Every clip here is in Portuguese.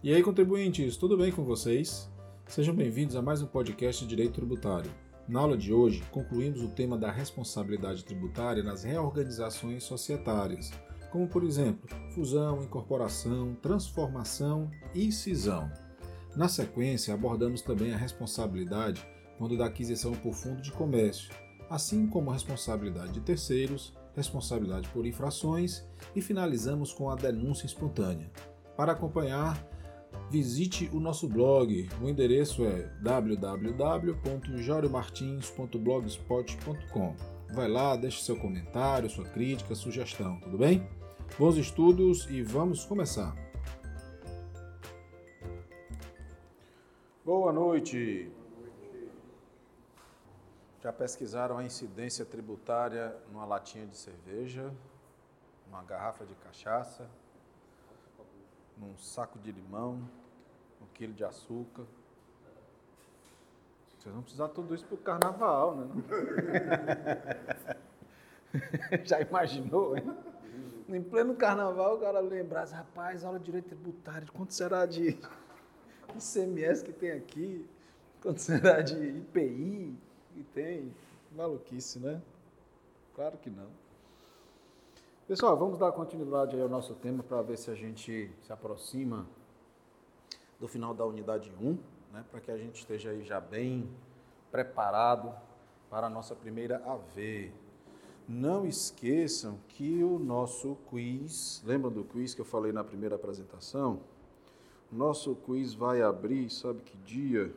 E aí, contribuintes, tudo bem com vocês? Sejam bem-vindos a mais um podcast de Direito Tributário. Na aula de hoje, concluímos o tema da responsabilidade tributária nas reorganizações societárias, como, por exemplo, fusão, incorporação, transformação e cisão. Na sequência, abordamos também a responsabilidade quando da aquisição por fundo de comércio, assim como a responsabilidade de terceiros, responsabilidade por infrações e finalizamos com a denúncia espontânea. Para acompanhar, visite o nosso blog. O endereço é www.joriomartins.blogspot.com. Vai lá, deixe seu comentário, sua crítica, sugestão, tudo bem? Bons estudos e vamos começar. Boa noite. Já pesquisaram a incidência tributária numa latinha de cerveja, numa garrafa de cachaça, num saco de limão, um quilo de açúcar. Vocês vão precisar tudo isso para o carnaval, né? Já imaginou, hein? Em pleno carnaval, o cara lembrasse, rapaz, aula de direito tributário, quanto será de ICMS que tem aqui? Quanto será de IPI que tem? Maluquice, né? Claro que não. Pessoal, vamos dar continuidade ao nosso tema para ver se a gente se aproxima do final da unidade 1, né, para que a gente esteja aí já bem preparado para a nossa primeira AV. Não esqueçam que o nosso quiz, lembram do quiz que eu falei na primeira apresentação? O nosso quiz vai abrir, sabe que dia?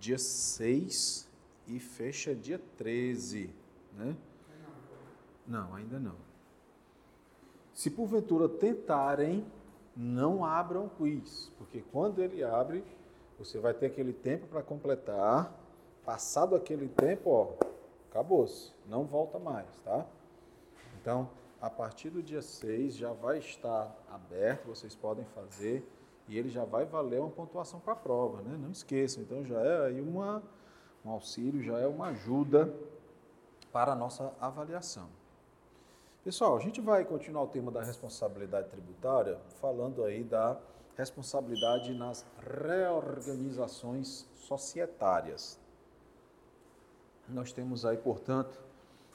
Dia 6 e fecha dia 13, né? Não, ainda não. Se porventura tentarem, não abram o quiz, porque quando ele abre, você vai ter aquele tempo para completar. Passado aquele tempo, ó, acabou-se, não volta mais, tá? Então, a partir do dia 6 já vai estar aberto, vocês podem fazer e ele já vai valer uma pontuação para a prova, né? Não esqueçam, então já é aí uma, um auxílio, já é uma ajuda para a nossa avaliação. Pessoal, a gente vai continuar o tema da responsabilidade tributária, falando aí da responsabilidade nas reorganizações societárias. Nós temos aí, portanto,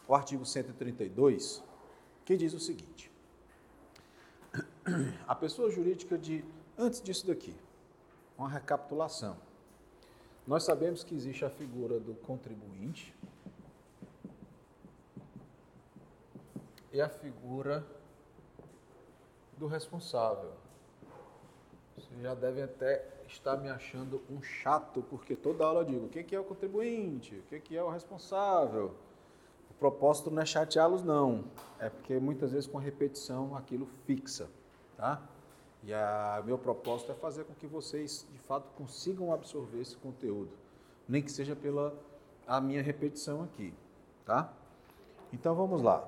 o artigo 132, que diz o seguinte: a pessoa jurídica de antes disso daqui, uma recapitulação. Nós sabemos que existe a figura do contribuinte, e a figura do responsável. Vocês já devem até estar me achando um chato, porque toda aula eu digo o que é o contribuinte, o que é o responsável. O propósito não é chateá-los, não. É porque muitas vezes com a repetição aquilo fixa, tá? E o meu propósito é fazer com que vocês, de fato, consigam absorver esse conteúdo, nem que seja pela a minha repetição aqui, tá? Então vamos lá.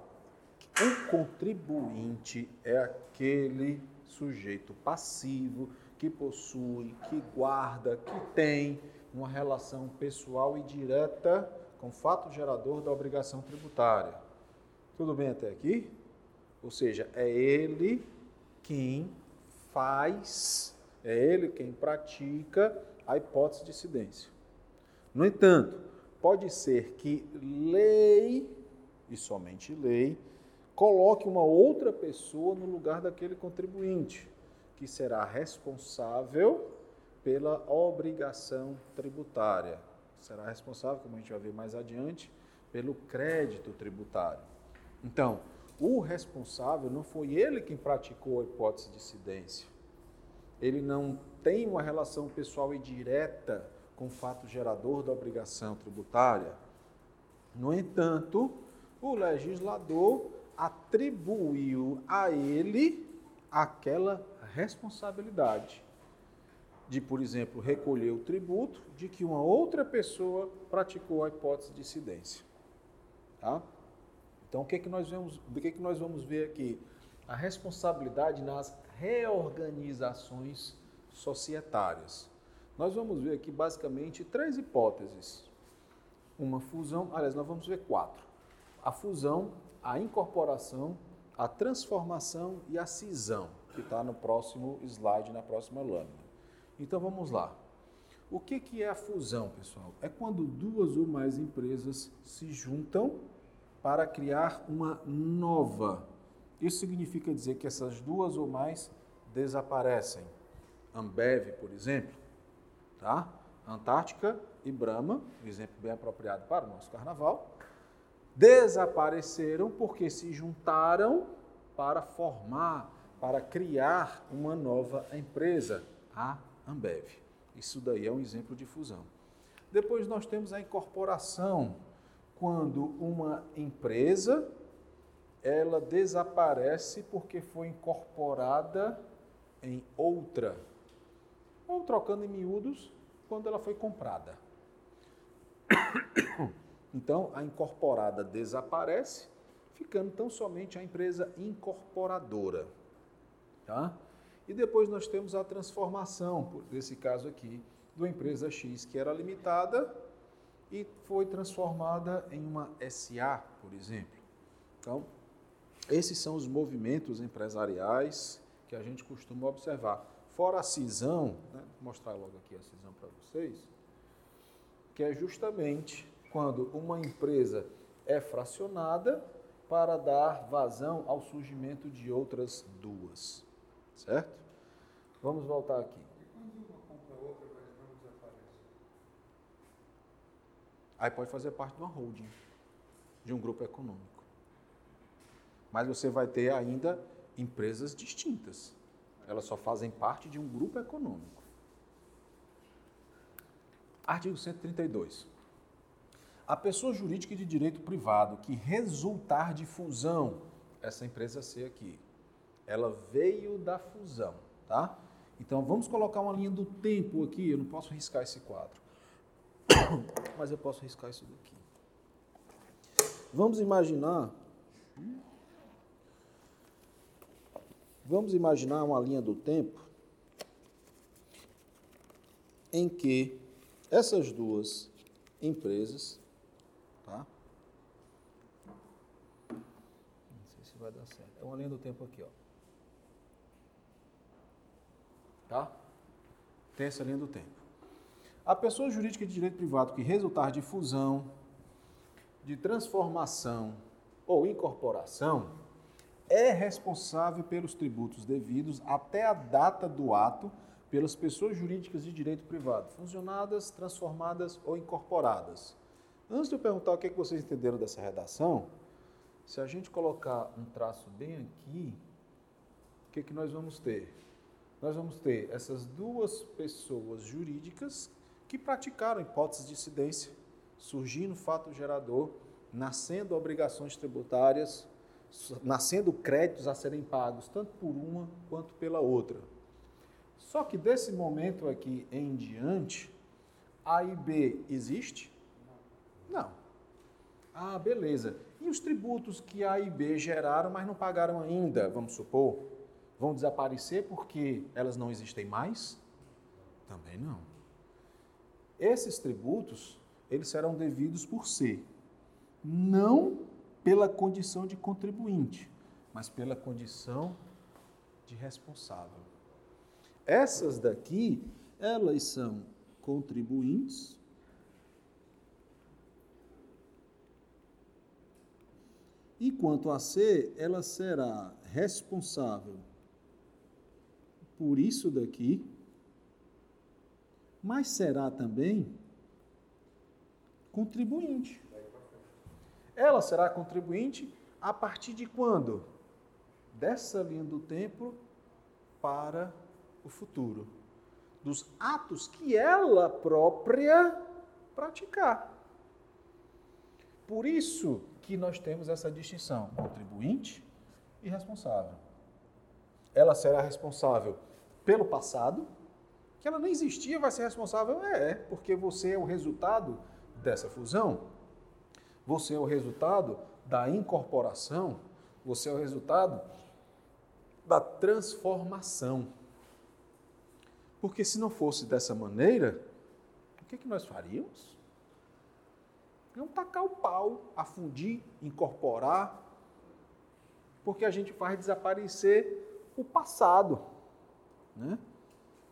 O contribuinte é aquele sujeito passivo que possui, que guarda, que tem uma relação pessoal e direta com o fato gerador da obrigação tributária. Tudo bem até aqui? Ou seja, é ele quem faz, é ele quem pratica a hipótese de incidência. No entanto, pode ser que lei, e somente lei, coloque uma outra pessoa no lugar daquele contribuinte, que será responsável pela obrigação tributária. Será responsável, como a gente vai ver mais adiante, pelo crédito tributário. Então, o responsável não foi ele quem praticou a hipótese de incidência. Ele não tem uma relação pessoal e direta com o fato gerador da obrigação tributária. No entanto, o legislador atribuiu a ele aquela responsabilidade de, por exemplo, recolher o tributo de que uma outra pessoa praticou a hipótese de incidência. Tá? Então, o que, é que, nós vamos, o que, é que nós vamos ver aqui? A responsabilidade nas reorganizações societárias. Nós vamos ver aqui basicamente três hipóteses. Uma fusão, aliás, nós vamos ver quatro. A fusão, a incorporação, a transformação e a cisão. que está no próximo slide, na próxima lâmina. Então vamos lá. O que, que é a fusão, pessoal? É quando duas ou mais empresas se juntam para criar uma nova. Isso significa dizer que essas duas ou mais desaparecem. Ambev, por exemplo, tá? Antártica e Brahma, exemplo bem apropriado para o nosso carnaval, desapareceram porque se juntaram para formar, para criar uma nova empresa, a Ambev. Isso daí é um exemplo de fusão. Depois nós temos a incorporação, quando uma empresa ela desaparece porque foi incorporada em outra. Ou trocando em miúdos, quando ela foi comprada. Então, a incorporada desaparece, ficando tão somente a empresa incorporadora. Tá? E depois nós temos a transformação, nesse caso aqui, de uma empresa X que era limitada e foi transformada em uma SA, por exemplo. Então, esses são os movimentos empresariais que a gente costuma observar. Fora a cisão, né? vou mostrar logo aqui a cisão para vocês, que é justamente quando uma empresa é fracionada para dar vazão ao surgimento de outras duas. Certo? Vamos voltar aqui. Aí pode fazer parte de uma holding, de um grupo econômico. Mas você vai ter ainda empresas distintas. Elas só fazem parte de um grupo econômico. Artigo 132. A pessoa jurídica de direito privado que resultar de fusão, essa empresa C aqui, ela veio da fusão, tá? Então vamos colocar uma linha do tempo aqui, eu não posso riscar esse quadro, mas eu posso riscar isso daqui. Vamos imaginar. Vamos imaginar uma linha do tempo em que essas duas empresas Tá? Não sei se vai dar certo. É uma linha do tempo aqui, ó. Tá? Tem essa linha do tempo. A pessoa jurídica de direito privado que resultar de fusão, de transformação ou incorporação é responsável pelos tributos devidos até a data do ato pelas pessoas jurídicas de direito privado, funcionadas, transformadas ou incorporadas Antes de eu perguntar o que, é que vocês entenderam dessa redação, se a gente colocar um traço bem aqui, o que, que nós vamos ter? Nós vamos ter essas duas pessoas jurídicas que praticaram hipóteses de incidência, surgindo fato gerador, nascendo obrigações tributárias, nascendo créditos a serem pagos, tanto por uma quanto pela outra. Só que desse momento aqui em diante, A e B existe? Não. Ah, beleza. E os tributos que A e B geraram, mas não pagaram ainda, vamos supor, vão desaparecer porque elas não existem mais? Também não. Esses tributos, eles serão devidos por C, não pela condição de contribuinte, mas pela condição de responsável. Essas daqui, elas são contribuintes E quanto a C, ela será responsável por isso daqui, mas será também contribuinte. Ela será contribuinte a partir de quando? Dessa linha do tempo para o futuro. Dos atos que ela própria praticar. Por isso, que nós temos essa distinção, contribuinte e responsável. Ela será responsável pelo passado, que ela nem existia, vai ser responsável? É, porque você é o resultado dessa fusão, você é o resultado da incorporação, você é o resultado da transformação. Porque se não fosse dessa maneira, o que, que nós faríamos? Não tacar o pau, afundir, incorporar, porque a gente faz desaparecer o passado. Né?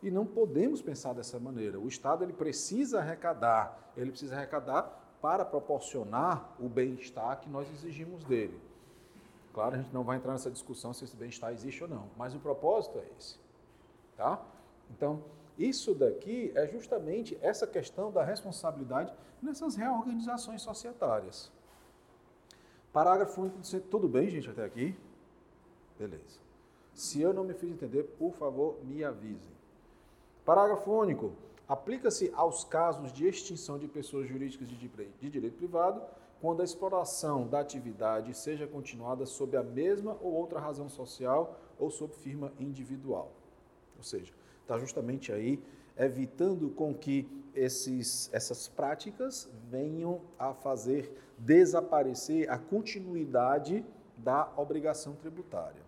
E não podemos pensar dessa maneira. O Estado ele precisa arrecadar, ele precisa arrecadar para proporcionar o bem-estar que nós exigimos dele. Claro, a gente não vai entrar nessa discussão se esse bem-estar existe ou não, mas o propósito é esse. Tá? Então, isso daqui é justamente essa questão da responsabilidade nessas reorganizações societárias. Parágrafo único do Tudo bem, gente, até aqui? Beleza. Se eu não me fiz entender, por favor, me avisem. Parágrafo único. Aplica-se aos casos de extinção de pessoas jurídicas de direito privado quando a exploração da atividade seja continuada sob a mesma ou outra razão social ou sob firma individual. Ou seja, está justamente aí evitando com que esses, essas práticas venham a fazer desaparecer a continuidade da obrigação tributária.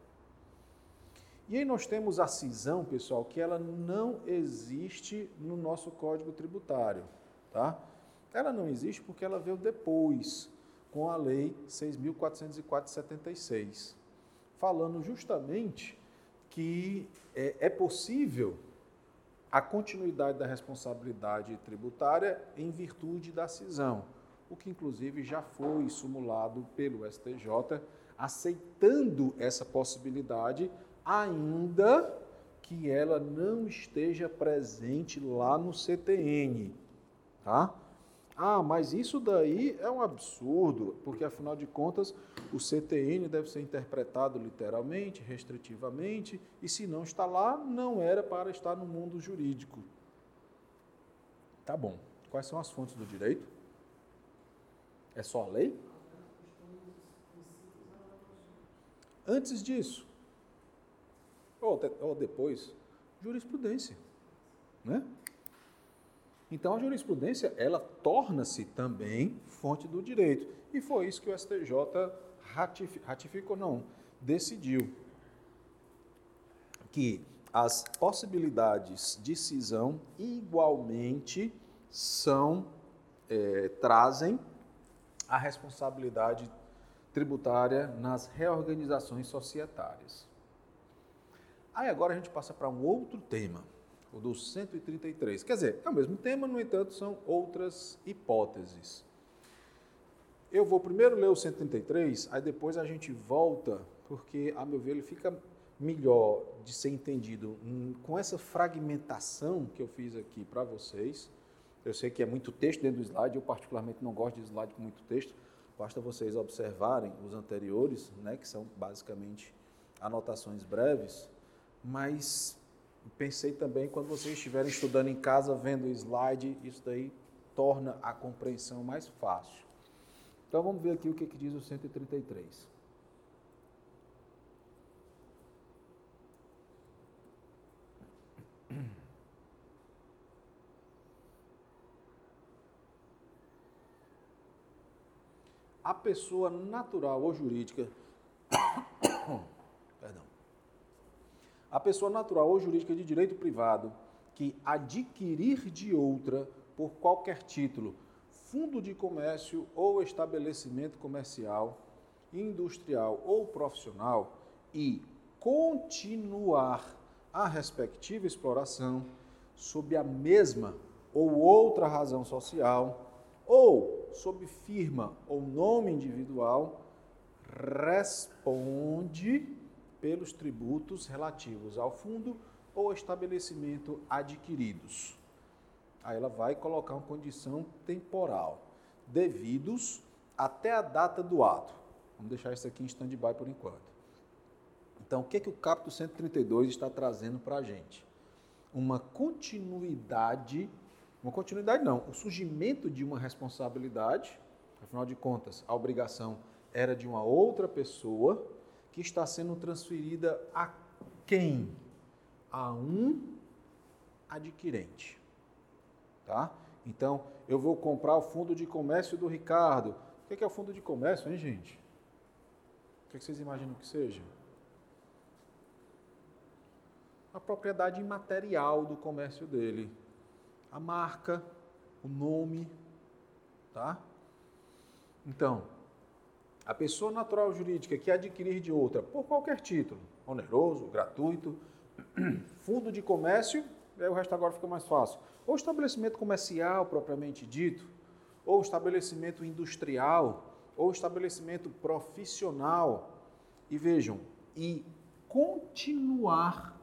E aí nós temos a cisão, pessoal, que ela não existe no nosso Código Tributário, tá? Ela não existe porque ela veio depois, com a Lei 6.404/76, falando justamente que é, é possível a continuidade da responsabilidade tributária em virtude da cisão, o que inclusive já foi simulado pelo STJ, aceitando essa possibilidade, ainda que ela não esteja presente lá no CTN, tá? Ah, mas isso daí é um absurdo, porque afinal de contas o CTN deve ser interpretado literalmente, restritivamente, e se não está lá, não era para estar no mundo jurídico. Tá bom. Quais são as fontes do direito? É só a lei? Antes disso, ou, ou depois, jurisprudência, né? Então a jurisprudência ela torna-se também fonte do direito e foi isso que o STJ ratificou, não, decidiu que as possibilidades de cisão igualmente são é, trazem a responsabilidade tributária nas reorganizações societárias. Aí agora a gente passa para um outro tema o do 133. Quer dizer, é o mesmo tema, no entanto, são outras hipóteses. Eu vou primeiro ler o 133, aí depois a gente volta, porque, a meu ver, ele fica melhor de ser entendido com essa fragmentação que eu fiz aqui para vocês. Eu sei que é muito texto dentro do slide, eu particularmente não gosto de slide com muito texto, basta vocês observarem os anteriores, né, que são basicamente anotações breves, mas pensei também, quando vocês estiverem estudando em casa, vendo o slide, isso daí torna a compreensão mais fácil. Então vamos ver aqui o que, que diz o 133. A pessoa natural ou jurídica a pessoa natural ou jurídica de direito privado que adquirir de outra, por qualquer título, fundo de comércio ou estabelecimento comercial, industrial ou profissional e continuar a respectiva exploração sob a mesma ou outra razão social ou sob firma ou nome individual, responde pelos tributos relativos ao fundo ou estabelecimento adquiridos. Aí ela vai colocar uma condição temporal, devidos até a data do ato. Vamos deixar isso aqui em stand-by por enquanto. Então, o que, é que o capítulo 132 está trazendo para a gente? Uma continuidade, uma continuidade não, o surgimento de uma responsabilidade, afinal de contas, a obrigação era de uma outra pessoa, que está sendo transferida a quem? A um adquirente. Tá? Então, eu vou comprar o fundo de comércio do Ricardo. O que é o fundo de comércio, hein, gente? O que vocês imaginam que seja? A propriedade imaterial do comércio dele. A marca, o nome, tá? Então, a pessoa natural jurídica que adquirir de outra por qualquer título, oneroso, gratuito, fundo de comércio, aí o resto agora fica mais fácil, ou estabelecimento comercial propriamente dito, ou estabelecimento industrial, ou estabelecimento profissional. E vejam, e continuar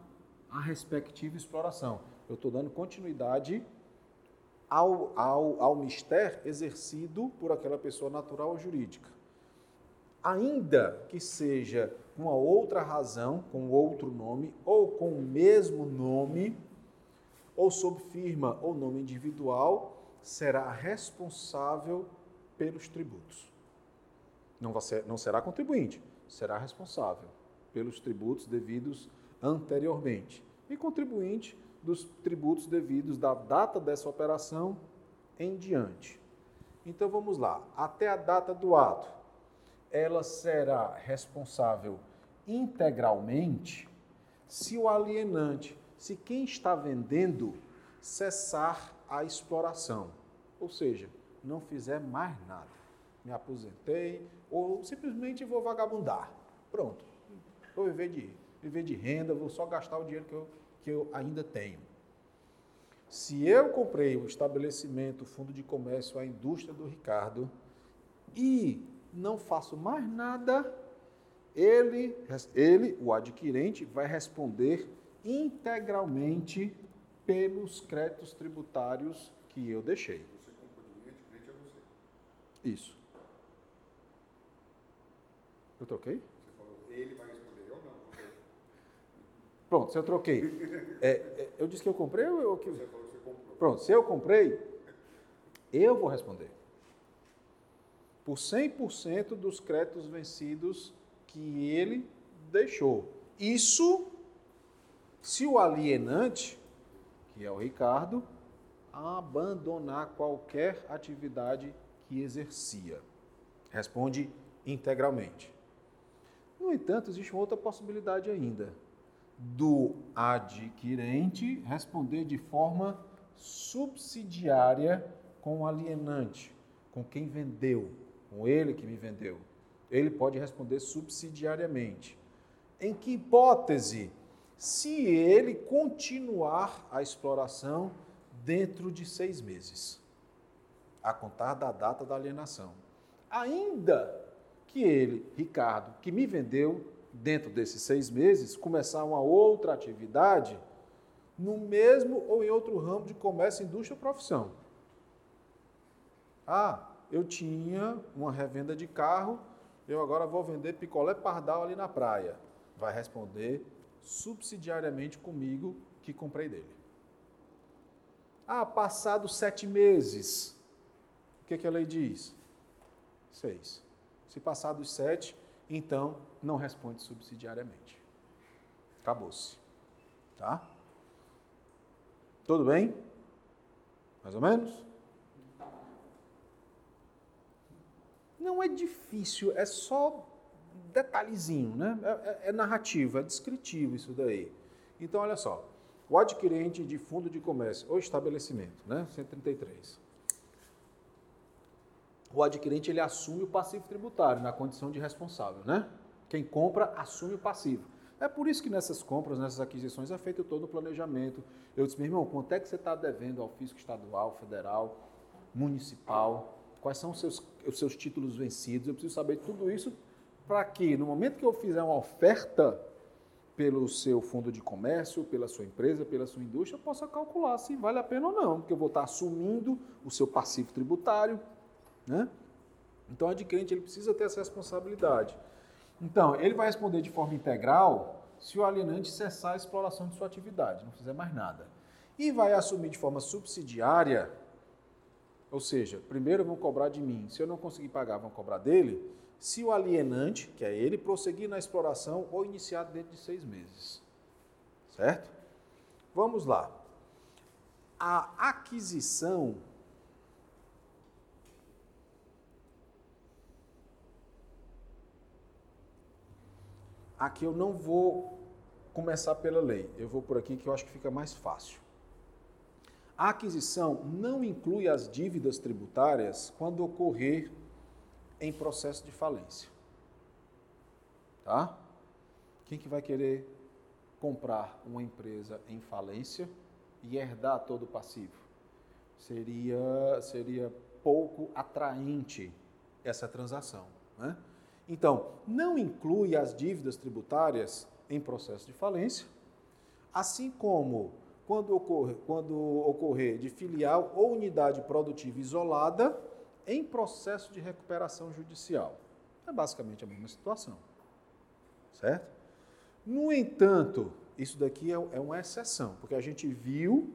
a respectiva exploração. Eu estou dando continuidade ao, ao, ao mistério exercido por aquela pessoa natural ou jurídica. Ainda que seja uma outra razão, com outro nome, ou com o mesmo nome, ou sob firma ou nome individual, será responsável pelos tributos. Não, ser, não será contribuinte, será responsável pelos tributos devidos anteriormente. E contribuinte dos tributos devidos da data dessa operação em diante. Então vamos lá. Até a data do ato, ela será responsável integralmente se o alienante, se quem está vendendo, cessar a exploração. Ou seja, não fizer mais nada. Me aposentei ou simplesmente vou vagabundar. Pronto. Vou viver de, viver de renda, vou só gastar o dinheiro que eu que eu ainda tenho. Se eu comprei o estabelecimento, o fundo de comércio, a indústria do Ricardo e não faço mais nada, ele, ele, o adquirente, vai responder integralmente pelos créditos tributários que eu deixei. Você compra de mim, adquirente é você. Isso. Eu troquei? Você falou, ele vai responder, eu não. Pronto, se eu troquei. É, é, eu disse que eu comprei ou eu que. Você falou que você comprou. Pronto, se eu comprei, eu vou responder. Por 100% dos créditos vencidos que ele deixou. Isso se o alienante, que é o Ricardo, abandonar qualquer atividade que exercia. Responde integralmente. No entanto, existe uma outra possibilidade ainda do adquirente responder de forma subsidiária com o alienante, com quem vendeu, com ele que me vendeu. Ele pode responder subsidiariamente. Em que hipótese? Se ele continuar a exploração dentro de seis meses, a contar da data da alienação. Ainda que ele, Ricardo, que me vendeu, dentro desses seis meses, começar uma outra atividade no mesmo ou em outro ramo de comércio, indústria ou profissão. Ah, eu tinha uma revenda de carro, eu agora vou vender picolé pardal ali na praia. Vai responder subsidiariamente comigo que comprei dele. Ah, passados sete meses, o que, que a lei diz? Seis. Se passados sete, então não responde subsidiariamente. Acabou-se. Tá? Tudo bem? Mais ou menos? Não é difícil, é só detalhezinho, né? É, é, é narrativo, é descritivo isso daí. Então, olha só. O adquirente de fundo de comércio ou estabelecimento, né? 133 o adquirente ele assume o passivo tributário na condição de responsável, né? Quem compra assume o passivo. É por isso que nessas compras, nessas aquisições, é feito todo o planejamento. Eu disse, meu irmão, quanto é que você está devendo ao fisco estadual, federal, municipal? Quais são os seus, os seus títulos vencidos? Eu preciso saber tudo isso para que, no momento que eu fizer uma oferta pelo seu fundo de comércio, pela sua empresa, pela sua indústria, eu possa calcular se vale a pena ou não, porque eu vou estar assumindo o seu passivo tributário, né? Então, o adquirente ele precisa ter essa responsabilidade. Então, ele vai responder de forma integral se o alienante cessar a exploração de sua atividade, não fizer mais nada. E vai assumir de forma subsidiária, ou seja, primeiro vão cobrar de mim, se eu não conseguir pagar, vão cobrar dele, se o alienante, que é ele, prosseguir na exploração ou iniciar dentro de seis meses. Certo? Vamos lá. A aquisição Aqui eu não vou começar pela lei, eu vou por aqui que eu acho que fica mais fácil. A aquisição não inclui as dívidas tributárias quando ocorrer em processo de falência. Tá? Quem que vai querer comprar uma empresa em falência e herdar todo o passivo? Seria, seria pouco atraente essa transação. Né? Então, não inclui as dívidas tributárias em processo de falência, assim como quando ocorrer, quando ocorrer de filial ou unidade produtiva isolada em processo de recuperação judicial. É basicamente a mesma situação. Certo? No entanto, isso daqui é, é uma exceção, porque a gente viu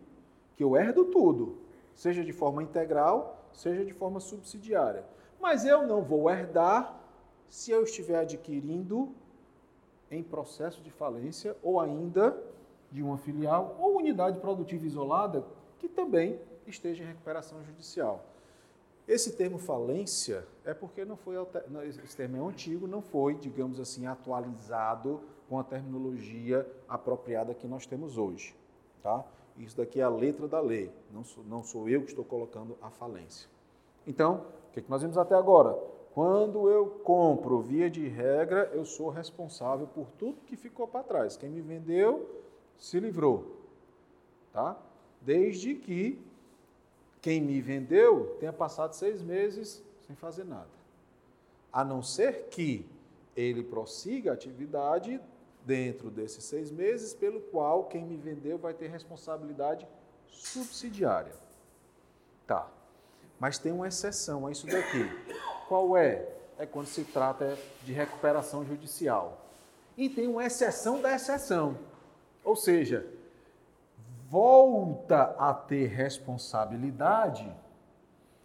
que eu herdo tudo, seja de forma integral, seja de forma subsidiária. Mas eu não vou herdar se eu estiver adquirindo em processo de falência ou ainda de uma filial ou unidade produtiva isolada que também esteja em recuperação judicial. Esse termo falência é porque não foi esse termo é antigo, não foi, digamos assim, atualizado com a terminologia apropriada que nós temos hoje, tá? Isso daqui é a letra da lei, não sou, não sou eu que estou colocando a falência. Então, o que, que nós vimos até agora? Quando eu compro, via de regra, eu sou responsável por tudo que ficou para trás. Quem me vendeu se livrou, tá? Desde que quem me vendeu tenha passado seis meses sem fazer nada. A não ser que ele prossiga a atividade dentro desses seis meses, pelo qual quem me vendeu vai ter responsabilidade subsidiária. Tá. Mas tem uma exceção a isso daqui. Qual é? É quando se trata de recuperação judicial. E tem uma exceção da exceção. Ou seja, volta a ter responsabilidade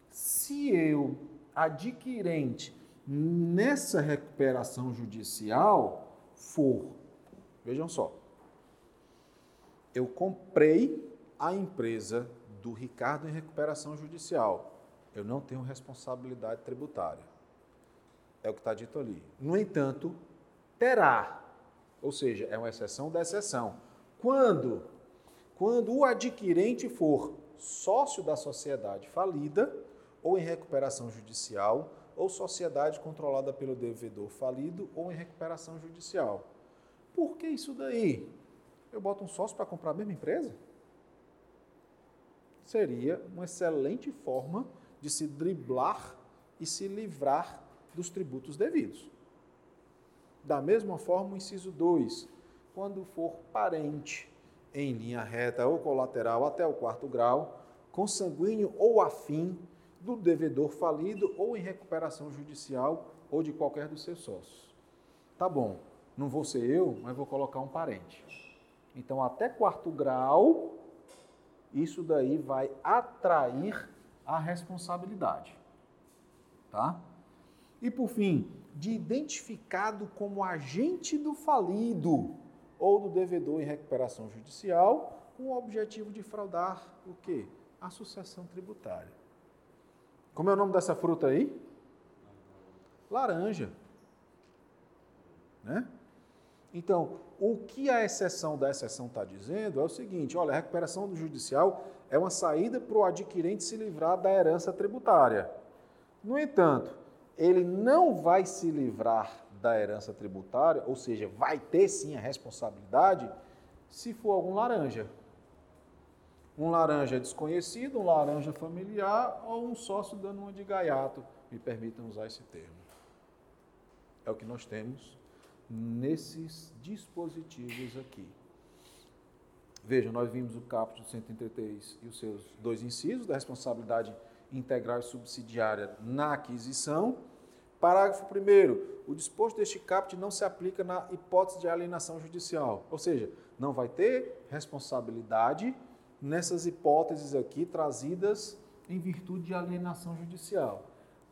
se eu, adquirente, nessa recuperação judicial, for. Vejam só. Eu comprei a empresa do Ricardo em recuperação judicial. Eu não tenho responsabilidade tributária. É o que está dito ali. No entanto, terá. Ou seja, é uma exceção da exceção. Quando quando o adquirente for sócio da sociedade falida ou em recuperação judicial, ou sociedade controlada pelo devedor falido ou em recuperação judicial. Por que isso daí? Eu boto um sócio para comprar a mesma empresa? Seria uma excelente forma de se driblar e se livrar dos tributos devidos. Da mesma forma, o inciso 2, quando for parente em linha reta ou colateral até o quarto grau, consanguíneo ou afim do devedor falido ou em recuperação judicial ou de qualquer dos seus sócios. Tá bom, não vou ser eu, mas vou colocar um parente. Então, até quarto grau, isso daí vai atrair a responsabilidade. Tá? E por fim, de identificado como agente do falido ou do devedor em recuperação judicial, com o objetivo de fraudar o quê? A sucessão tributária. Como é o nome dessa fruta aí? Laranja. Né? Então, o que a exceção da exceção está dizendo é o seguinte: olha, a recuperação do judicial é uma saída para o adquirente se livrar da herança tributária. No entanto, ele não vai se livrar da herança tributária, ou seja, vai ter sim a responsabilidade, se for algum laranja. Um laranja desconhecido, um laranja familiar ou um sócio dando uma de gaiato, me permitam usar esse termo. É o que nós temos nesses dispositivos aqui. Vejam, nós vimos o caput 133 e os seus dois incisos da responsabilidade integral e subsidiária na aquisição Parágrafo 1 o disposto deste caput não se aplica na hipótese de alienação judicial. Ou seja, não vai ter responsabilidade nessas hipóteses aqui trazidas em virtude de alienação judicial.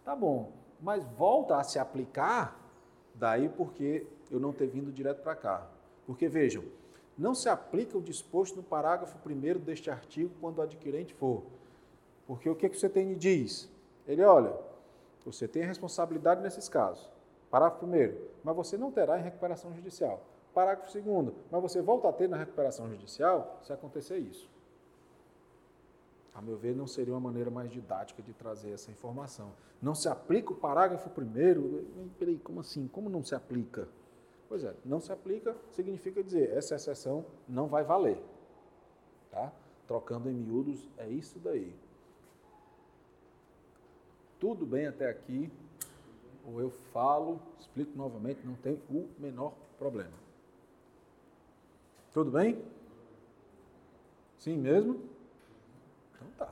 Tá bom, mas volta a se aplicar daí porque eu não ter vindo direto para cá. Porque vejam, não se aplica o disposto no parágrafo 1 deste artigo quando o adquirente for. Porque o que, que o CTN diz? Ele, olha, você tem responsabilidade nesses casos. Parágrafo 1 mas você não terá em recuperação judicial. Parágrafo 2 mas você volta a ter na recuperação judicial se acontecer isso. A meu ver, não seria uma maneira mais didática de trazer essa informação. Não se aplica o parágrafo 1 Peraí, como assim? Como não se aplica? Pois é, não se aplica significa dizer essa exceção não vai valer. Tá? Trocando em miúdos, é isso daí. Tudo bem até aqui? Ou eu falo, explico novamente, não tem o menor problema. Tudo bem? Sim mesmo? Então tá.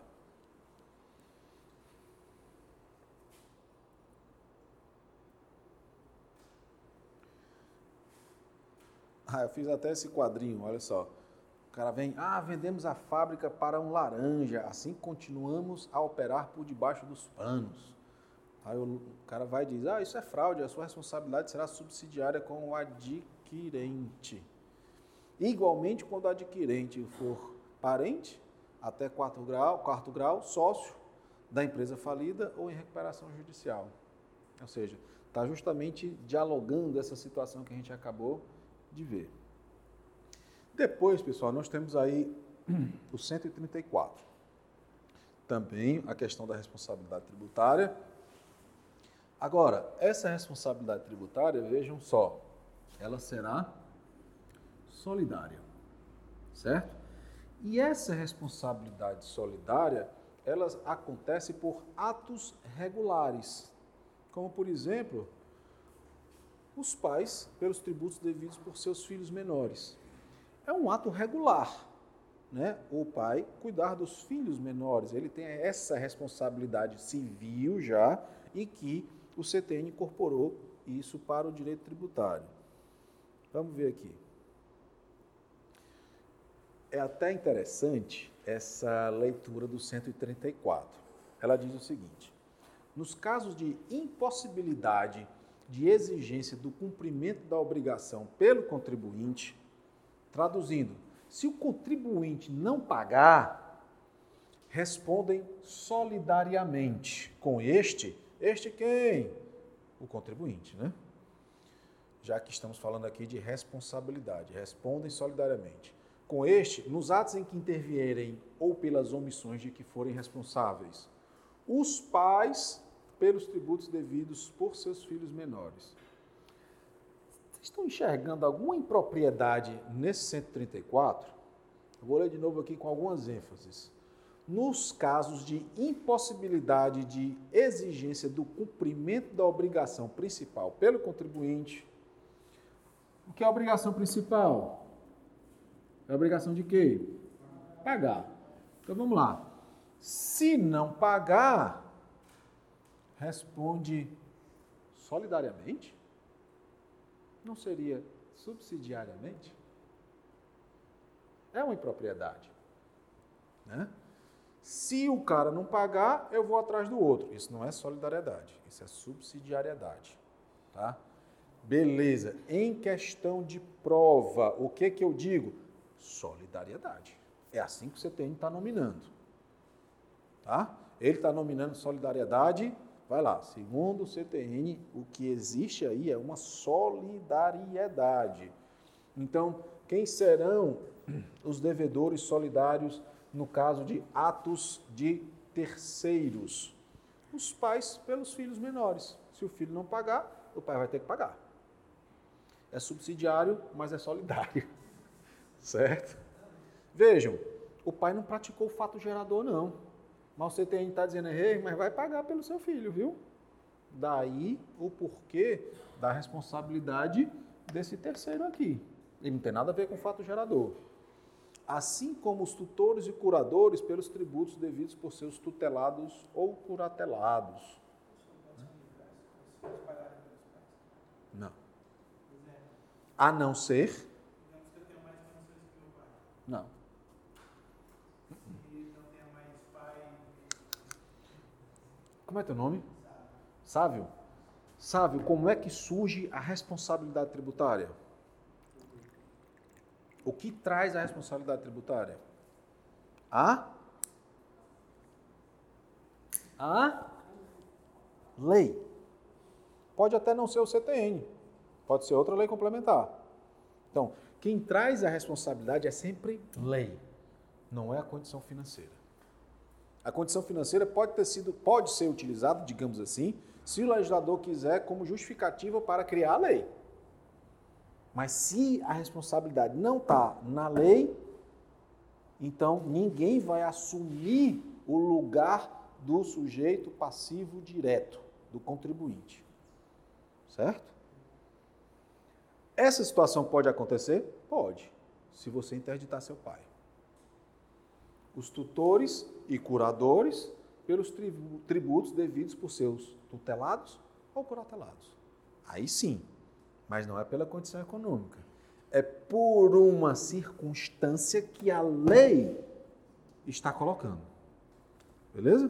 Ah, eu fiz até esse quadrinho, olha só. O cara vem, ah, vendemos a fábrica para um laranja, assim continuamos a operar por debaixo dos panos. Aí o cara vai e diz, ah, isso é fraude, a sua responsabilidade será subsidiária com o adquirente. Igualmente, quando o adquirente for parente, até quarto grau, quarto grau, sócio da empresa falida ou em recuperação judicial. Ou seja, está justamente dialogando essa situação que a gente acabou de ver. Depois, pessoal, nós temos aí o 134. Também a questão da responsabilidade tributária. Agora, essa responsabilidade tributária, vejam só, ela será solidária, certo? E essa responsabilidade solidária, ela acontece por atos regulares, como por exemplo, os pais pelos tributos devidos por seus filhos menores. É um ato regular, né? O pai cuidar dos filhos menores, ele tem essa responsabilidade civil já e que o CTN incorporou isso para o direito tributário. Vamos ver aqui. É até interessante essa leitura do 134. Ela diz o seguinte: nos casos de impossibilidade de exigência do cumprimento da obrigação pelo contribuinte, traduzindo, se o contribuinte não pagar, respondem solidariamente com este, este quem? O contribuinte, né? Já que estamos falando aqui de responsabilidade, respondem solidariamente. Com este, nos atos em que intervierem ou pelas omissões de que forem responsáveis, os pais pelos tributos devidos por seus filhos menores. Vocês estão enxergando alguma impropriedade nesse 134? Eu vou ler de novo aqui com algumas ênfases. Nos casos de impossibilidade de exigência do cumprimento da obrigação principal pelo contribuinte, o que é a obrigação principal? É a obrigação de quê? Pagar. Então vamos lá. Se não pagar, responde solidariamente? Não seria subsidiariamente? É uma impropriedade. Né? Se o cara não pagar, eu vou atrás do outro. Isso não é solidariedade, isso é subsidiariedade. Tá? Beleza. Em questão de prova, o que, que eu digo? Solidariedade. É assim que você tem que estar nominando. Tá? Ele está nominando solidariedade Vai lá, segundo o CTN, o que existe aí é uma solidariedade. Então, quem serão os devedores solidários no caso de atos de terceiros? Os pais pelos filhos menores. Se o filho não pagar, o pai vai ter que pagar. É subsidiário, mas é solidário. Certo? Vejam, o pai não praticou o fato gerador, não. Mas o CTN está dizendo, ei, mas vai pagar pelo seu filho, viu? Daí o porquê da responsabilidade desse terceiro aqui. Ele não tem nada a ver com o fato gerador. Assim como os tutores e curadores pelos tributos devidos por seus tutelados ou curatelados. Não. A não ser. Não. Como é teu nome? Sávio. Sávio, como é que surge a responsabilidade tributária? O que traz a responsabilidade tributária? A? A lei. Pode até não ser o CTN, pode ser outra lei complementar. Então, quem traz a responsabilidade é sempre lei, não é a condição financeira. A condição financeira pode ter sido, pode ser utilizada, digamos assim, se o legislador quiser como justificativa para criar a lei. Mas se a responsabilidade não está na lei, então ninguém vai assumir o lugar do sujeito passivo direto, do contribuinte. Certo? Essa situação pode acontecer? Pode, se você interditar seu pai. Os tutores e curadores pelos tributos devidos por seus tutelados ou curatelados. Aí sim, mas não é pela condição econômica. É por uma circunstância que a lei está colocando. Beleza?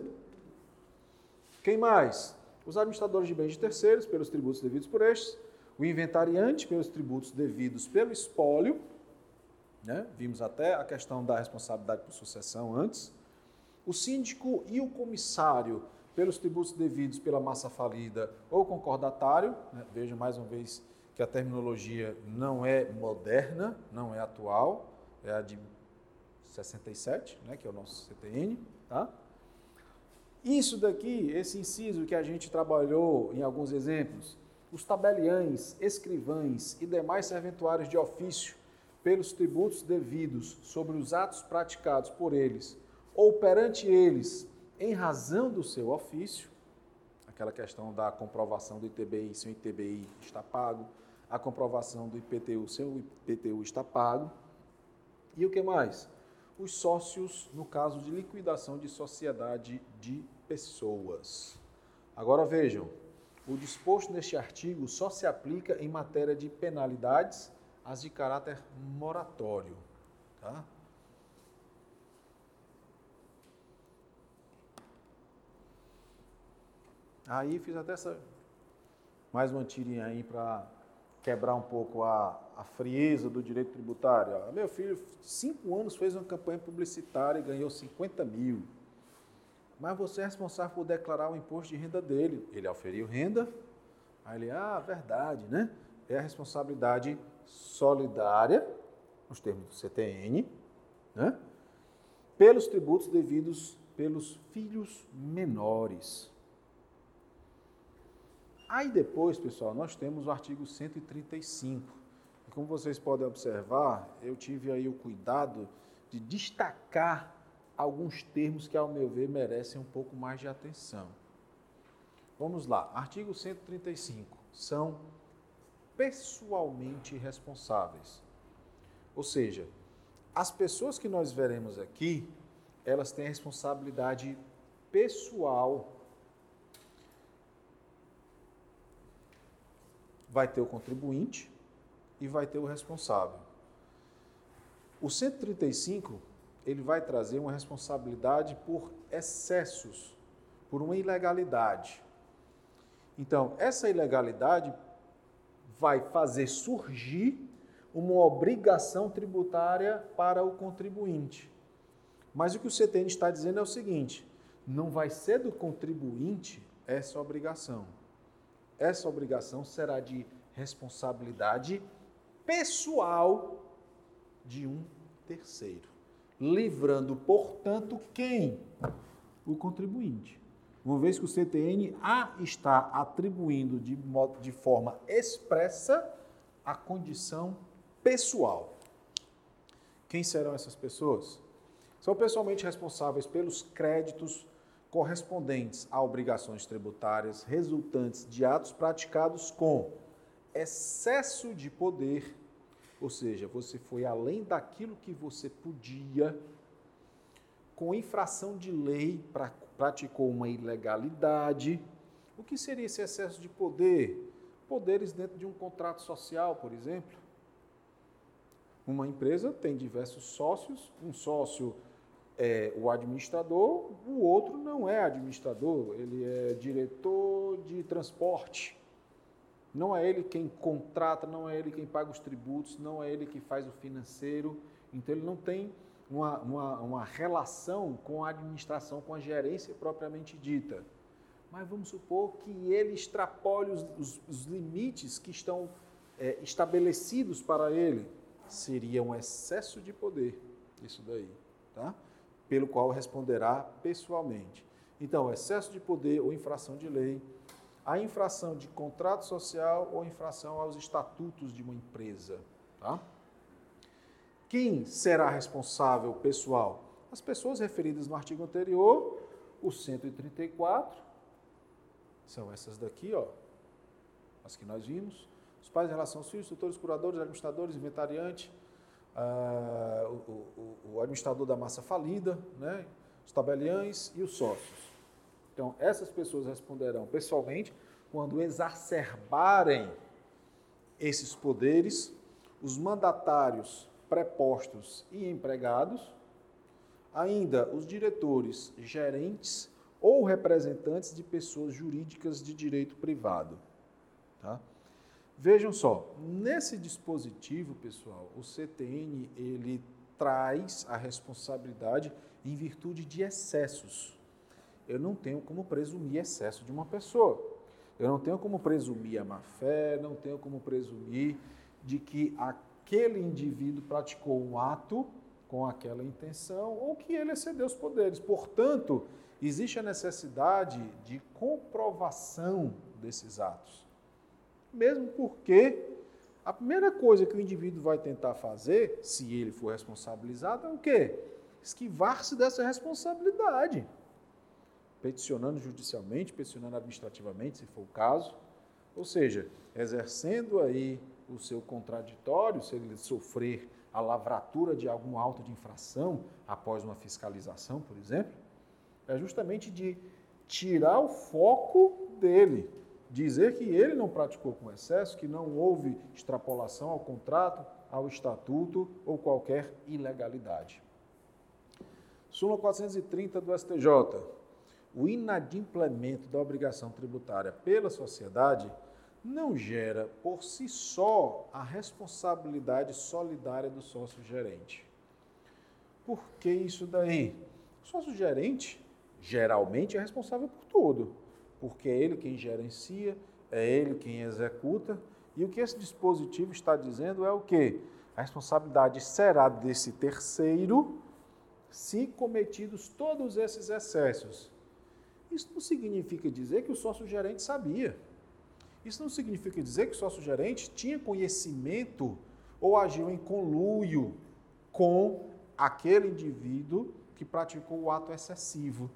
Quem mais? Os administradores de bens de terceiros, pelos tributos devidos por estes. O inventariante, pelos tributos devidos pelo espólio. Né? Vimos até a questão da responsabilidade por sucessão antes. O síndico e o comissário, pelos tributos devidos pela massa falida ou concordatário. Né? Veja mais uma vez que a terminologia não é moderna, não é atual, é a de 67, né, que é o nosso CTN, tá? Isso daqui, esse inciso que a gente trabalhou em alguns exemplos, os tabeliães, escrivães e demais serventuários de ofício, pelos tributos devidos sobre os atos praticados por eles ou perante eles em razão do seu ofício, aquela questão da comprovação do ITBI, se o ITBI está pago, a comprovação do IPTU, se o IPTU está pago. E o que mais? Os sócios no caso de liquidação de sociedade de pessoas. Agora vejam, o disposto neste artigo só se aplica em matéria de penalidades, as de caráter moratório. Tá? Aí fiz até essa mais uma tirinha aí para quebrar um pouco a, a frieza do direito tributário. Meu filho, cinco anos, fez uma campanha publicitária e ganhou 50 mil. Mas você é responsável por declarar o imposto de renda dele. Ele auferiu renda, aí ele, ah, verdade, né? É a responsabilidade solidária, nos termos do CTN, né? pelos tributos devidos pelos filhos menores. Aí depois, pessoal, nós temos o artigo 135. E como vocês podem observar, eu tive aí o cuidado de destacar alguns termos que, ao meu ver, merecem um pouco mais de atenção. Vamos lá. Artigo 135. São pessoalmente responsáveis. Ou seja, as pessoas que nós veremos aqui, elas têm responsabilidade pessoal vai ter o contribuinte e vai ter o responsável. O 135, ele vai trazer uma responsabilidade por excessos, por uma ilegalidade. Então, essa ilegalidade vai fazer surgir uma obrigação tributária para o contribuinte. Mas o que o CTN está dizendo é o seguinte: não vai ser do contribuinte essa obrigação essa obrigação será de responsabilidade pessoal de um terceiro, livrando, portanto, quem? O contribuinte. Uma vez que o CTN A está atribuindo de, modo, de forma expressa a condição pessoal. Quem serão essas pessoas? São pessoalmente responsáveis pelos créditos correspondentes a obrigações tributárias resultantes de atos praticados com excesso de poder, ou seja, você foi além daquilo que você podia, com infração de lei, pra, praticou uma ilegalidade. O que seria esse excesso de poder? Poderes dentro de um contrato social, por exemplo. Uma empresa tem diversos sócios, um sócio é o administrador, o outro não é administrador, ele é diretor de transporte. Não é ele quem contrata, não é ele quem paga os tributos, não é ele que faz o financeiro. Então ele não tem uma, uma, uma relação com a administração, com a gerência propriamente dita. Mas vamos supor que ele extrapole os, os, os limites que estão é, estabelecidos para ele. Seria um excesso de poder, isso daí. Tá? pelo qual responderá pessoalmente. Então, excesso de poder ou infração de lei, a infração de contrato social ou infração aos estatutos de uma empresa. Tá? Quem será responsável pessoal? As pessoas referidas no artigo anterior, o 134, são essas daqui, ó, as que nós vimos. Os pais em relação aos filhos, tutores, curadores, administradores, inventariante, ah, o, o, o, administrador da massa falida, né, os tabeliães e os sócios. Então, essas pessoas responderão pessoalmente quando exacerbarem esses poderes, os mandatários prepostos e empregados, ainda os diretores, gerentes ou representantes de pessoas jurídicas de direito privado. Tá? Vejam só, nesse dispositivo, pessoal, o CTN ele traz a responsabilidade em virtude de excessos. Eu não tenho como presumir excesso de uma pessoa. Eu não tenho como presumir a má fé, não tenho como presumir de que aquele indivíduo praticou um ato com aquela intenção ou que ele excedeu os poderes. Portanto, existe a necessidade de comprovação desses atos. Mesmo porque a primeira coisa que o indivíduo vai tentar fazer, se ele for responsabilizado, é o quê? Esquivar-se dessa responsabilidade. Peticionando judicialmente, peticionando administrativamente, se for o caso. Ou seja, exercendo aí o seu contraditório, se ele sofrer a lavratura de algum auto de infração após uma fiscalização, por exemplo, é justamente de tirar o foco dele, dizer que ele não praticou com excesso, que não houve extrapolação ao contrato, ao estatuto ou qualquer ilegalidade. Súmula 430 do STJ. O inadimplemento da obrigação tributária pela sociedade não gera por si só a responsabilidade solidária do sócio gerente. Por que isso daí? O sócio gerente geralmente é responsável por tudo, porque é ele quem gerencia, é ele quem executa. E o que esse dispositivo está dizendo é o quê? A responsabilidade será desse terceiro se cometidos todos esses excessos. Isso não significa dizer que o sócio-gerente sabia. Isso não significa dizer que o sócio-gerente tinha conhecimento ou agiu em conluio com aquele indivíduo que praticou o ato excessivo.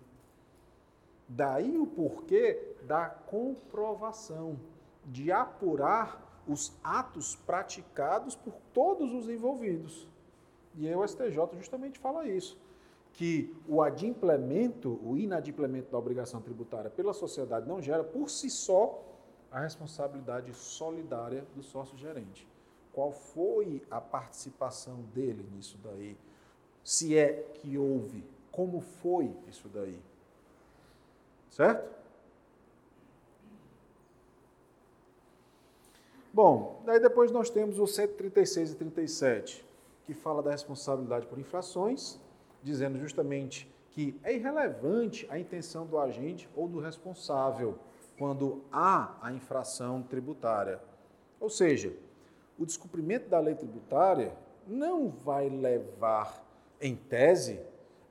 Daí o porquê da comprovação, de apurar os atos praticados por todos os envolvidos. E aí o STJ justamente fala isso, que o adimplemento, o inadimplemento da obrigação tributária pela sociedade não gera por si só a responsabilidade solidária do sócio-gerente. Qual foi a participação dele nisso daí? Se é que houve, como foi isso daí? Certo? Bom, daí depois nós temos o 136 e 37, que fala da responsabilidade por infrações, dizendo justamente que é irrelevante a intenção do agente ou do responsável quando há a infração tributária. Ou seja, o descumprimento da lei tributária não vai levar, em tese,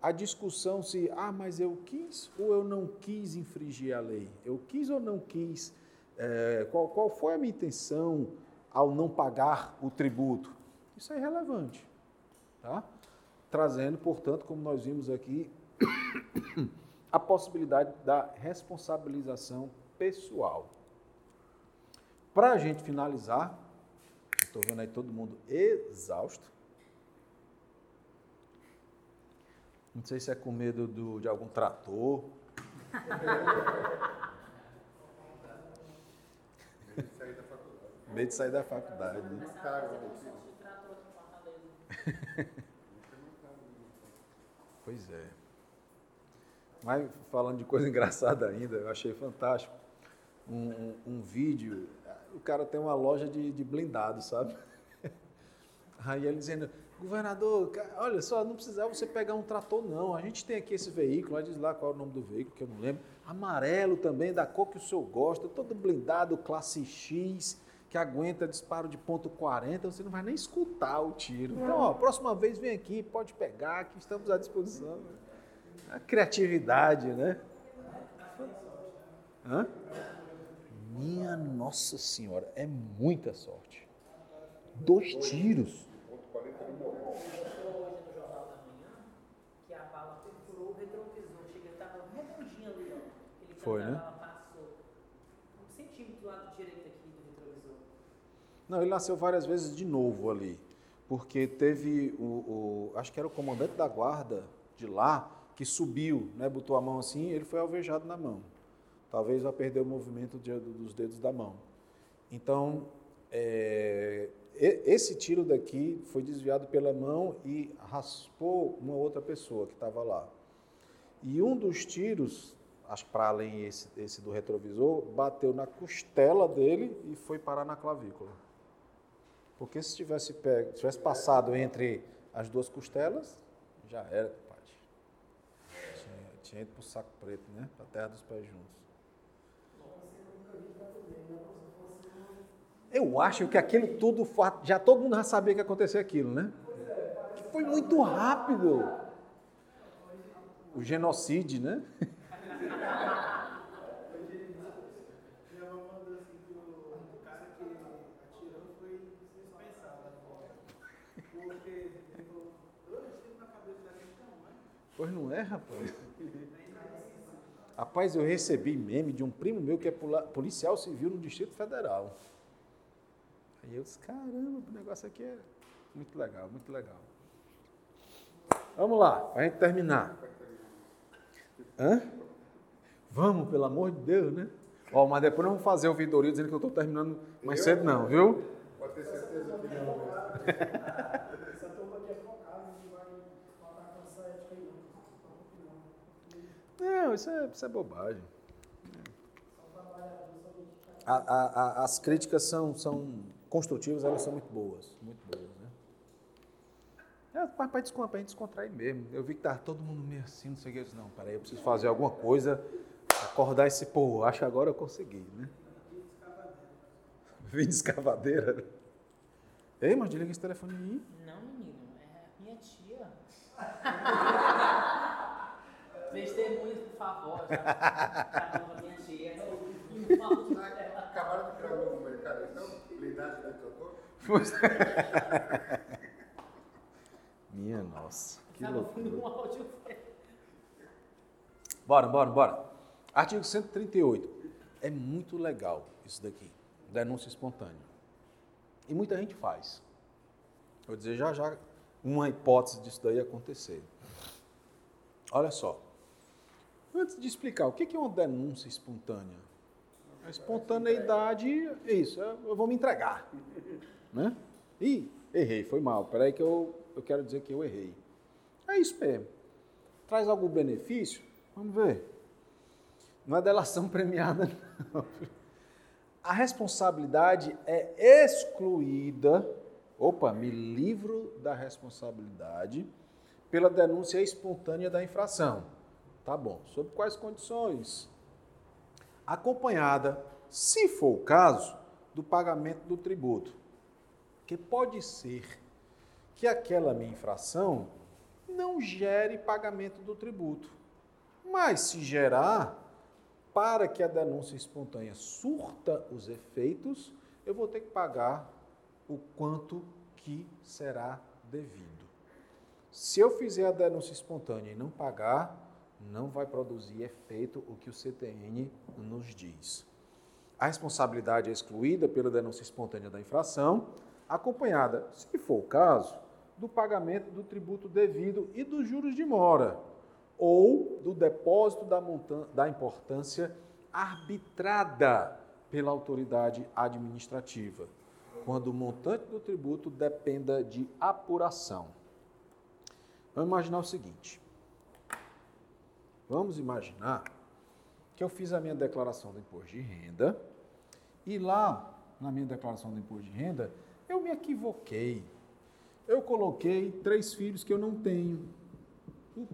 a discussão se, ah, mas eu quis ou eu não quis infringir a lei? Eu quis ou não quis? É, qual, qual foi a minha intenção ao não pagar o tributo? Isso é irrelevante. Tá? Trazendo, portanto, como nós vimos aqui, a possibilidade da responsabilização pessoal. Para a gente finalizar, estou vendo aí todo mundo exausto. Não sei se é com medo do, de algum trator. medo de sair da faculdade. Medo de sair da faculdade. Né? pois é. Mas falando de coisa engraçada ainda, eu achei fantástico. Um, um, vídeo, o cara tem uma loja de, de blindado, sabe? Aí ele dizendo, governador, olha só, não precisava você pegar um trator, não. A gente tem aqui esse veículo, diz lá qual é o nome do veículo, que eu não lembro. Amarelo também, da cor que o senhor gosta, todo blindado, classe X, que aguenta disparo de ponto 40, você não vai nem escutar o tiro. Então, ó, próxima vez vem aqui, pode pegar, que estamos à disposição. A criatividade, né? Hã? Minha Nossa Senhora, é muita sorte. Dois tiros. Ponto 40 ele morreu. Mostrou hoje no Jornal da Manhã que a bala perfurou o retrovisor. Chega, estava redondinho ali, ó. Ele Foi, né? bala passou um centímetro do lado direito aqui do retrovisor. Não, ele nasceu várias vezes de novo ali. Porque teve o, o- Acho que era o comandante da guarda de lá que subiu, né? Botou a mão assim ele foi alvejado na mão. Talvez vai perder o movimento de- dos dedos da mão. Então, é, esse tiro daqui foi desviado pela mão e raspou uma outra pessoa que estava lá. E um dos tiros, acho para além esse, esse do retrovisor, bateu na costela dele e foi parar na clavícula. Porque se tivesse, pego, tivesse passado entre as duas costelas, já era, compadre. Tinha, tinha ido pro saco preto, né? Pra terra dos pés juntos. Eu acho que aquilo tudo, já todo mundo já sabia que ia acontecer aquilo, né? Foi muito rápido. O genocídio, né? Que que Pois não é, rapaz. Rapaz, eu recebi meme de um primo meu que é policial civil no Distrito Federal. Aí eu disse, caramba, o negócio aqui é muito legal, muito legal. Vamos lá, para a gente terminar. Hã? Vamos, pelo amor de Deus, né? Ó, mas depois não vamos fazer o vidoria dizendo que eu estou terminando mais cedo não, viu? Pode ter certeza que é não. Não, isso é, isso é bobagem. A- a- a- as críticas são, são construtivas, elas são muito boas, muito boas, né? É, para pra descon- pra gente descontrair mesmo. Eu vi que tava todo mundo meio assim, não sei o que. Eu disse, não, peraí, eu preciso fazer alguma coisa, acordar esse povo. Acho que agora eu consegui, né? Vim de escavadeira. Ei, mas desliga esse telefone aí. Não, menino, é minha tia. Testemunhas, por favor. Já, minha tia. Irmão dela. Acabaram de criar um novo mercado, então, blindagem de doutor. Minha nossa, que loucura. Bora, bora, bora. Artigo 138. É muito legal isso daqui, denúncia espontânea. E muita gente faz. Vou dizer já já uma hipótese disso daí acontecer. Olha só. Antes de explicar, o que é uma denúncia espontânea? A espontaneidade é isso, eu vou me entregar. Né? Ih, errei, foi mal. Peraí que eu, eu quero dizer que eu errei. É isso mesmo. Traz algum benefício? Vamos ver. Não é delação premiada, não. A responsabilidade é excluída. Opa, me livro da responsabilidade pela denúncia espontânea da infração. Tá bom. Sob quais condições? Acompanhada, se for o caso, do pagamento do tributo. Porque pode ser que aquela minha infração não gere pagamento do tributo. Mas se gerar, para que a denúncia espontânea surta os efeitos, eu vou ter que pagar o quanto que será devido. Se eu fizer a denúncia espontânea e não pagar, não vai produzir efeito o que o CTN nos diz. A responsabilidade é excluída pela denúncia espontânea da infração, acompanhada, se for o caso, do pagamento do tributo devido e dos juros de mora, ou do depósito da, montan- da importância arbitrada pela autoridade administrativa, quando o montante do tributo dependa de apuração. Vamos imaginar o seguinte. Vamos imaginar que eu fiz a minha declaração do imposto de renda e lá na minha declaração do imposto de renda eu me equivoquei. Eu coloquei três filhos que eu não tenho. Uh,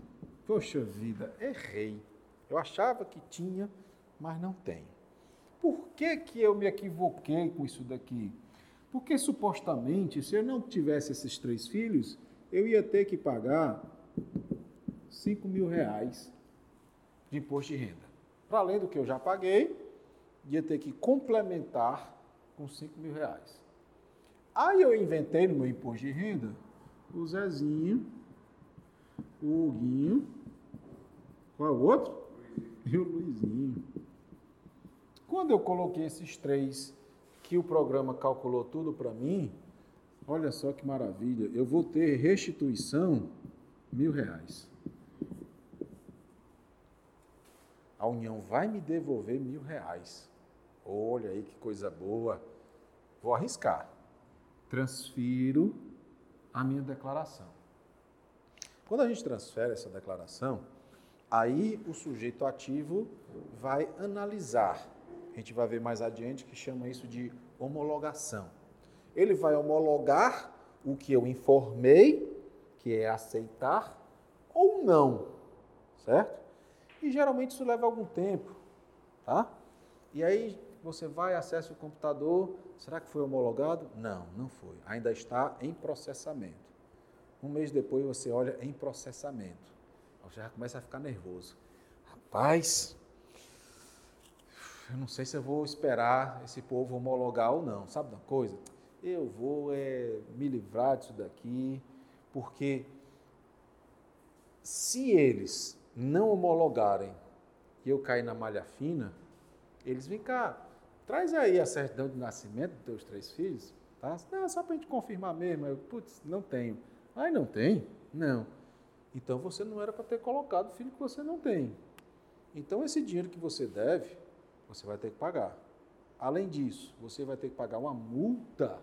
Poxa vida, errei. Eu achava que tinha, mas não tenho. Por que, que eu me equivoquei com isso daqui? Porque supostamente, se eu não tivesse esses três filhos, eu ia ter que pagar 5 mil reais de imposto de renda. Para além do que eu já paguei, ia ter que complementar com 5 mil reais. Aí eu inventei no meu imposto de renda o Zezinho, o Huguinho, qual é o outro? E o Luizinho. Quando eu coloquei esses três, que o programa calculou tudo para mim, olha só que maravilha, eu vou ter restituição mil reais. A União vai me devolver mil reais. Olha aí que coisa boa. Vou arriscar. Transfiro a minha declaração. Quando a gente transfere essa declaração, aí o sujeito ativo vai analisar. A gente vai ver mais adiante que chama isso de homologação. Ele vai homologar o que eu informei, que é aceitar ou não, certo? E geralmente isso leva algum tempo, tá? E aí você vai, acessa o computador, será que foi homologado? Não, não foi. Ainda está em processamento. Um mês depois você olha em processamento. Você já começa a ficar nervoso. Rapaz, eu não sei se eu vou esperar esse povo homologar ou não. Sabe uma coisa? Eu vou é, me livrar disso daqui, porque se eles não homologarem e eu cair na malha fina, eles vêm cá, traz aí a certidão de nascimento dos teus três filhos, tá? Não, só para a gente confirmar mesmo. Eu, putz, não tenho. Ai, não tem? Não. Então você não era para ter colocado o filho que você não tem. Então esse dinheiro que você deve, você vai ter que pagar. Além disso, você vai ter que pagar uma multa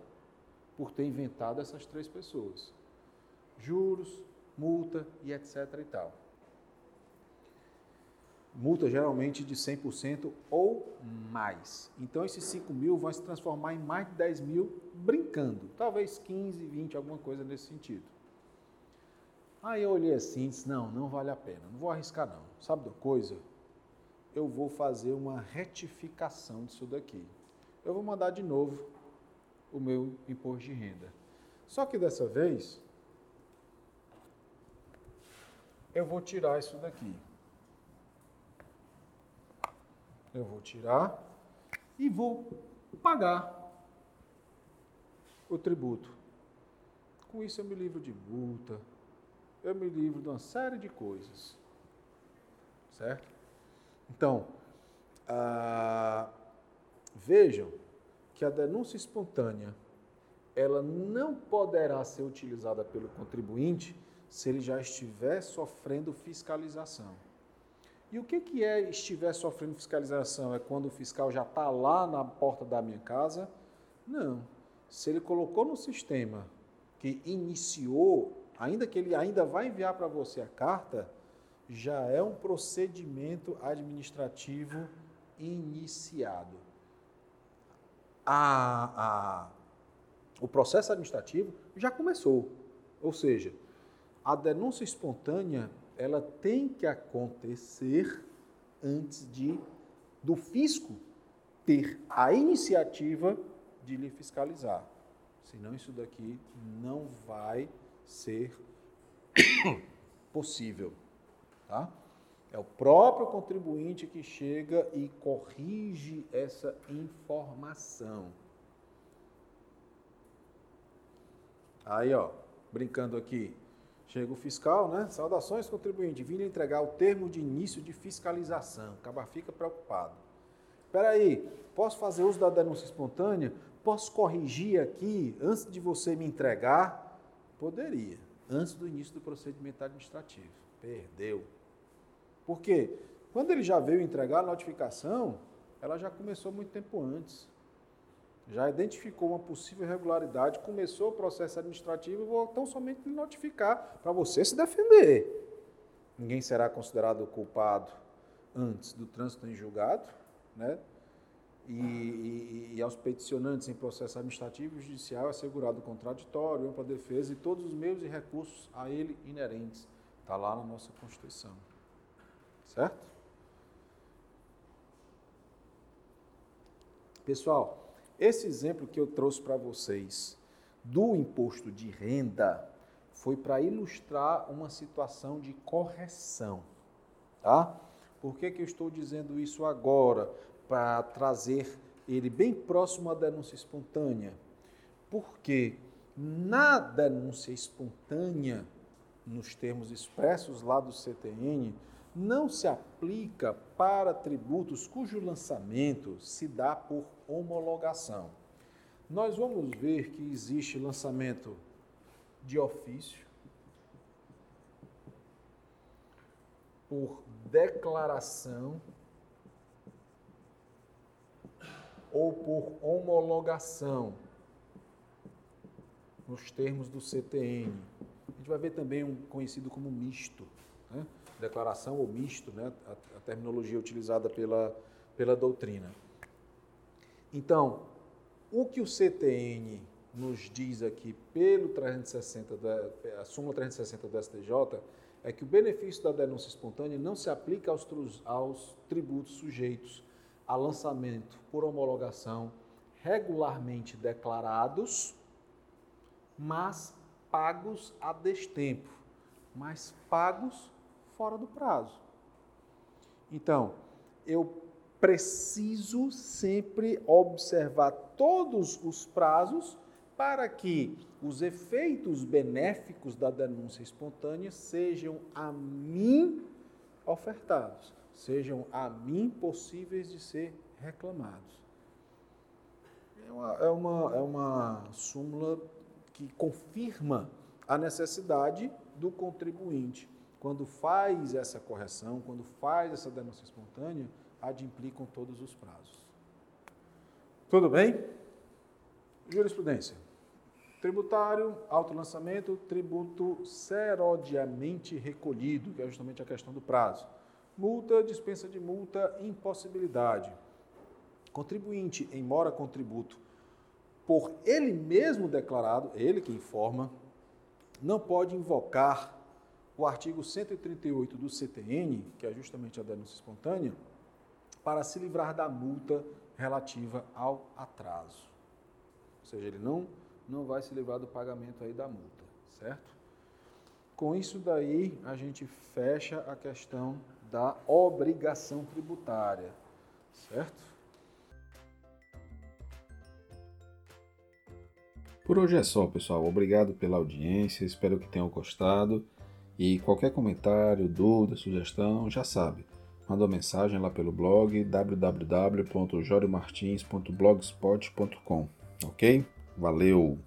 por ter inventado essas três pessoas. Juros, multa e etc e tal. Multa geralmente de 100% ou mais. Então esses 5 mil vão se transformar em mais de 10 mil brincando. Talvez 15, 20, alguma coisa nesse sentido. Aí eu olhei assim e disse, não, não vale a pena, não vou arriscar não. Sabe da coisa? Eu vou fazer uma retificação disso daqui. Eu vou mandar de novo o meu imposto de renda. Só que dessa vez, eu vou tirar isso daqui. Eu vou tirar e vou pagar o tributo. Com isso eu me livro de multa, eu me livro de uma série de coisas. Certo? Então, ah, vejam que a denúncia espontânea ela não poderá ser utilizada pelo contribuinte se ele já estiver sofrendo fiscalização. E o que, que é estiver sofrendo fiscalização? É quando o fiscal já está lá na porta da minha casa? Não. Se ele colocou no sistema que iniciou, ainda que ele ainda vai enviar para você a carta, já é um procedimento administrativo iniciado. A, a, o processo administrativo já começou. Ou seja, a denúncia espontânea ela tem que acontecer antes de do fisco ter a iniciativa de lhe fiscalizar. Senão isso daqui não vai ser possível, tá? É o próprio contribuinte que chega e corrige essa informação. Aí, ó, brincando aqui, Chega o fiscal, né? Saudações, contribuinte. Vindo entregar o termo de início de fiscalização. Acaba fica preocupado. Espera aí, posso fazer uso da denúncia espontânea? Posso corrigir aqui antes de você me entregar? Poderia, antes do início do procedimento administrativo. Perdeu. Por quê? Quando ele já veio entregar a notificação, ela já começou muito tempo antes já identificou uma possível irregularidade, começou o processo administrativo, vou tão somente lhe notificar para você se defender. Ninguém será considerado culpado antes do trânsito em julgado, né? E, e, e, aos peticionantes em processo administrativo e judicial é assegurado o contraditório, ampla defesa e todos os meios e recursos a ele inerentes. Está lá na nossa Constituição. Certo? Pessoal, esse exemplo que eu trouxe para vocês do imposto de renda foi para ilustrar uma situação de correção, tá? Por que, que eu estou dizendo isso agora? para trazer ele bem próximo à denúncia espontânea. Porque na denúncia espontânea, nos termos expressos lá do CTN, não se aplica para tributos cujo lançamento se dá por homologação. Nós vamos ver que existe lançamento de ofício, por declaração ou por homologação, nos termos do CTN. A gente vai ver também um conhecido como misto? Declaração ou misto, né? a, a terminologia utilizada pela, pela doutrina. Então, o que o CTN nos diz aqui pelo 360 da, a súmula 360 do STJ é que o benefício da denúncia espontânea não se aplica aos, aos tributos sujeitos a lançamento por homologação regularmente declarados, mas pagos a destempo, mas pagos fora do prazo. Então, eu preciso sempre observar todos os prazos para que os efeitos benéficos da denúncia espontânea sejam a mim ofertados, sejam a mim possíveis de ser reclamados. É uma, é uma, é uma súmula que confirma a necessidade do contribuinte. Quando faz essa correção, quando faz essa denúncia espontânea, adimplicam todos os prazos. Tudo bem? Jurisprudência. Tributário, autolançamento, tributo serodiamente recolhido, que é justamente a questão do prazo. Multa, dispensa de multa, impossibilidade. Contribuinte em mora contributo por ele mesmo declarado, ele que informa, não pode invocar o artigo 138 do CTN, que é justamente a denúncia espontânea, para se livrar da multa relativa ao atraso. Ou seja, ele não não vai se livrar do pagamento aí da multa, certo? Com isso daí, a gente fecha a questão da obrigação tributária, certo? Por hoje é só, pessoal. Obrigado pela audiência, espero que tenham gostado. E qualquer comentário, dúvida, sugestão, já sabe. Manda uma mensagem lá pelo blog www.joriomartins.blogspot.com, ok? Valeu!